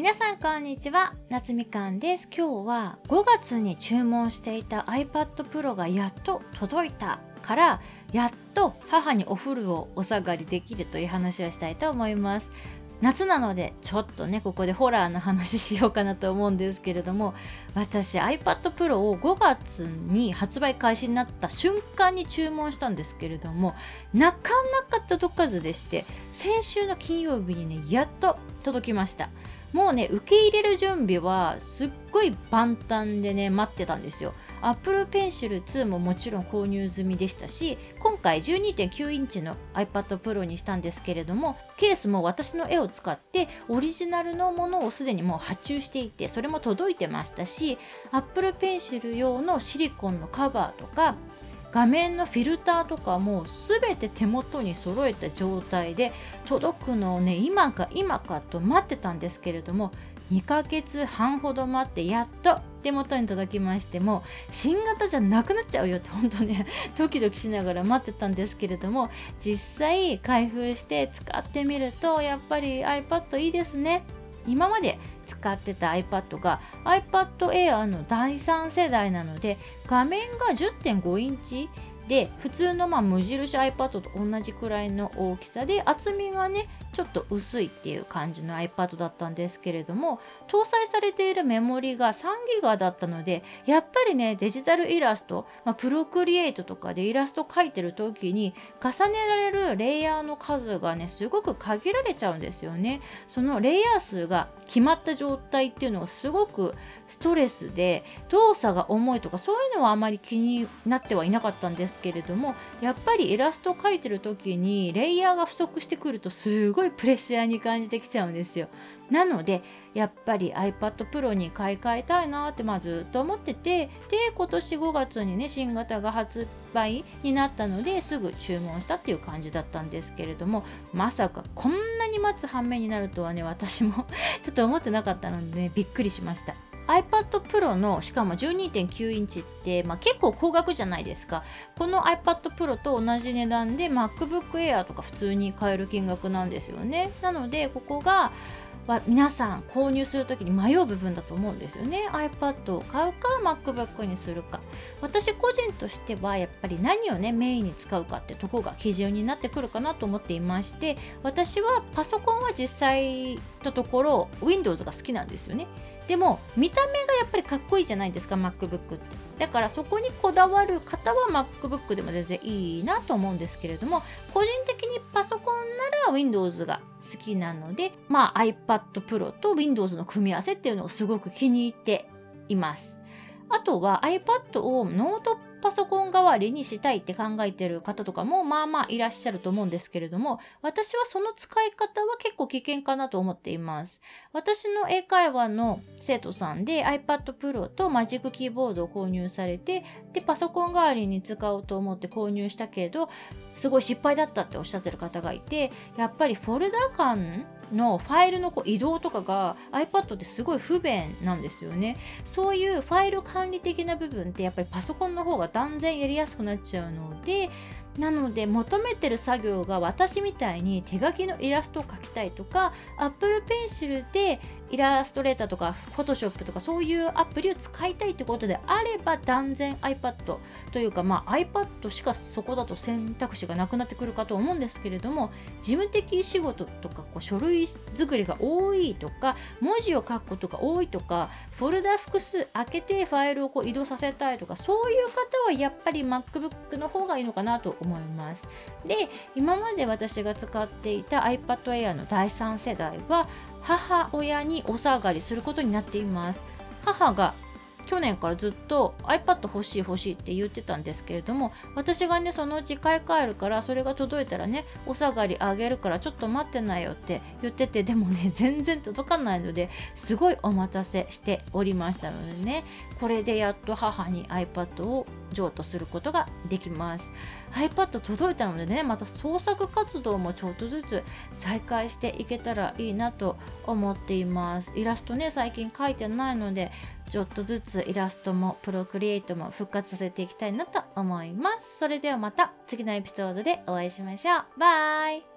皆さんこんにちは。夏みかんです。今日は5月に注文していた iPad Pro がやっと届いたからやっと母にお風呂をお下がりできるという話をしたいと思います。夏なのでちょっとねここでホラーの話しようかなと思うんですけれども私 iPad Pro を5月に発売開始になった瞬間に注文したんですけれどもなかなか届かずでして先週の金曜日にねやっと届きました。もうね受け入れる準備はすっごい万端でね待ってたんですよ。Apple Pencil 2ももちろん購入済みでしたし今回12.9インチの iPad Pro にしたんですけれどもケースも私の絵を使ってオリジナルのものをすでにもう発注していてそれも届いてましたし Apple Pencil 用のシリコンのカバーとか画面のフィルターとかも全て手元に揃えた状態で届くのをね今か今かと待ってたんですけれども2ヶ月半ほど待ってやっと手元に届きましても新型じゃなくなっちゃうよって本当ね ドキドキしながら待ってたんですけれども実際開封して使ってみるとやっぱり iPad いいですね。今まで使ってた iPad が iPad Air の第3世代なので画面が10.5インチで普通のま無印 iPad と同じくらいの大きさで厚みがねちょっと薄いっていう感じの iPad だったんですけれども搭載されているメモリが3ギガだったのでやっぱりねデジタルイラスト、まあ、プロクリエイトとかでイラスト描いてる時に重ねられるレイヤーの数がねすごく限られちゃうんですよね。そのレイヤー数が決まった状態っていうのがすごくストレスで動作が重いとかそういうのはあまり気になってはいなかったんですけれどもやっぱりイラスト描いてる時にレイヤーが不足してくるとすごいプレッシャーに感じてきちゃうんですよ。なのでやっぱり iPad Pro に買い替えたいなってまあずっと思っててで今年5月にね新型が発売になったのですぐ注文したっていう感じだったんですけれどもまさかこんなに待つ反面になるとはね私も ちょっと思ってなかったのでねびっくりしました。iPad Pro のしかも12.9インチって、まあ、結構高額じゃないですか。この iPad Pro と同じ値段で MacBook Air とか普通に買える金額なんですよね。なのでここがは皆さん購入する時に迷う部分だと思うんですよね。iPad を買うか MacBook にするか。私個人としてはやっぱり何をねメインに使うかってとこが基準になってくるかなと思っていまして私はパソコンは実際のところ Windows が好きなんですよね。でも見た目がやっぱりかっこいいじゃないですか MacBook って。だからそこにこだわる方は MacBook でも全然いいなと思うんですけれども個人的にパソコンなら Windows が好きなのでまあ iPad Pro と Windows の組み合わせっていうのをすごく気に入っています。あとは iPad をノートパソコン代わりにしたいって考えてる方とかもまあまあいらっしゃると思うんですけれども、私はその使い方は結構危険かなと思っています。私の英会話の生徒さんで iPad Pro とマジックキーボードを購入されて、で、パソコン代わりに使おうと思って購入したけど、すごい失敗だったっておっしゃってる方がいて、やっぱりフォルダ感のファイルのこう移動とかが iPad ってすごい不便なんですよねそういうファイル管理的な部分ってやっぱりパソコンの方が断然やりやすくなっちゃうのでなので求めてる作業が私みたいに手書きのイラストを描きたいとか Apple Pencil でイラストレーターとか Photoshop とかそういうアプリを使いたいってことであれば断然 iPad というかまあ iPad しかそこだと選択肢がなくなってくるかと思うんですけれども事務的仕事とかこう書類作りが多いとか文字を書くことが多いとかフォルダ複数開けてファイルをこう移動させたいとかそういう方はやっぱり MacBook の方がいいのかなと思います。で今まで私が使っていた iPad Air の第3世代は母親にお下がりすることになっています母が去年からずっと iPad 欲しい欲しいって言ってたんですけれども私がねそのうち買い替えるからそれが届いたらねお下がりあげるからちょっと待ってないよって言っててでもね 全然届かないのですごいお待たせしておりましたのでね。これでやっと母に iPad を譲渡することができます。iPad 届いたのでねまた創作活動もちょっとずつ再開していけたらいいなと思っています。イラストね最近描いてないのでちょっとずつイラストもプロクリエイトも復活させていきたいなと思います。それではまた次のエピソードでお会いしましょう。バイ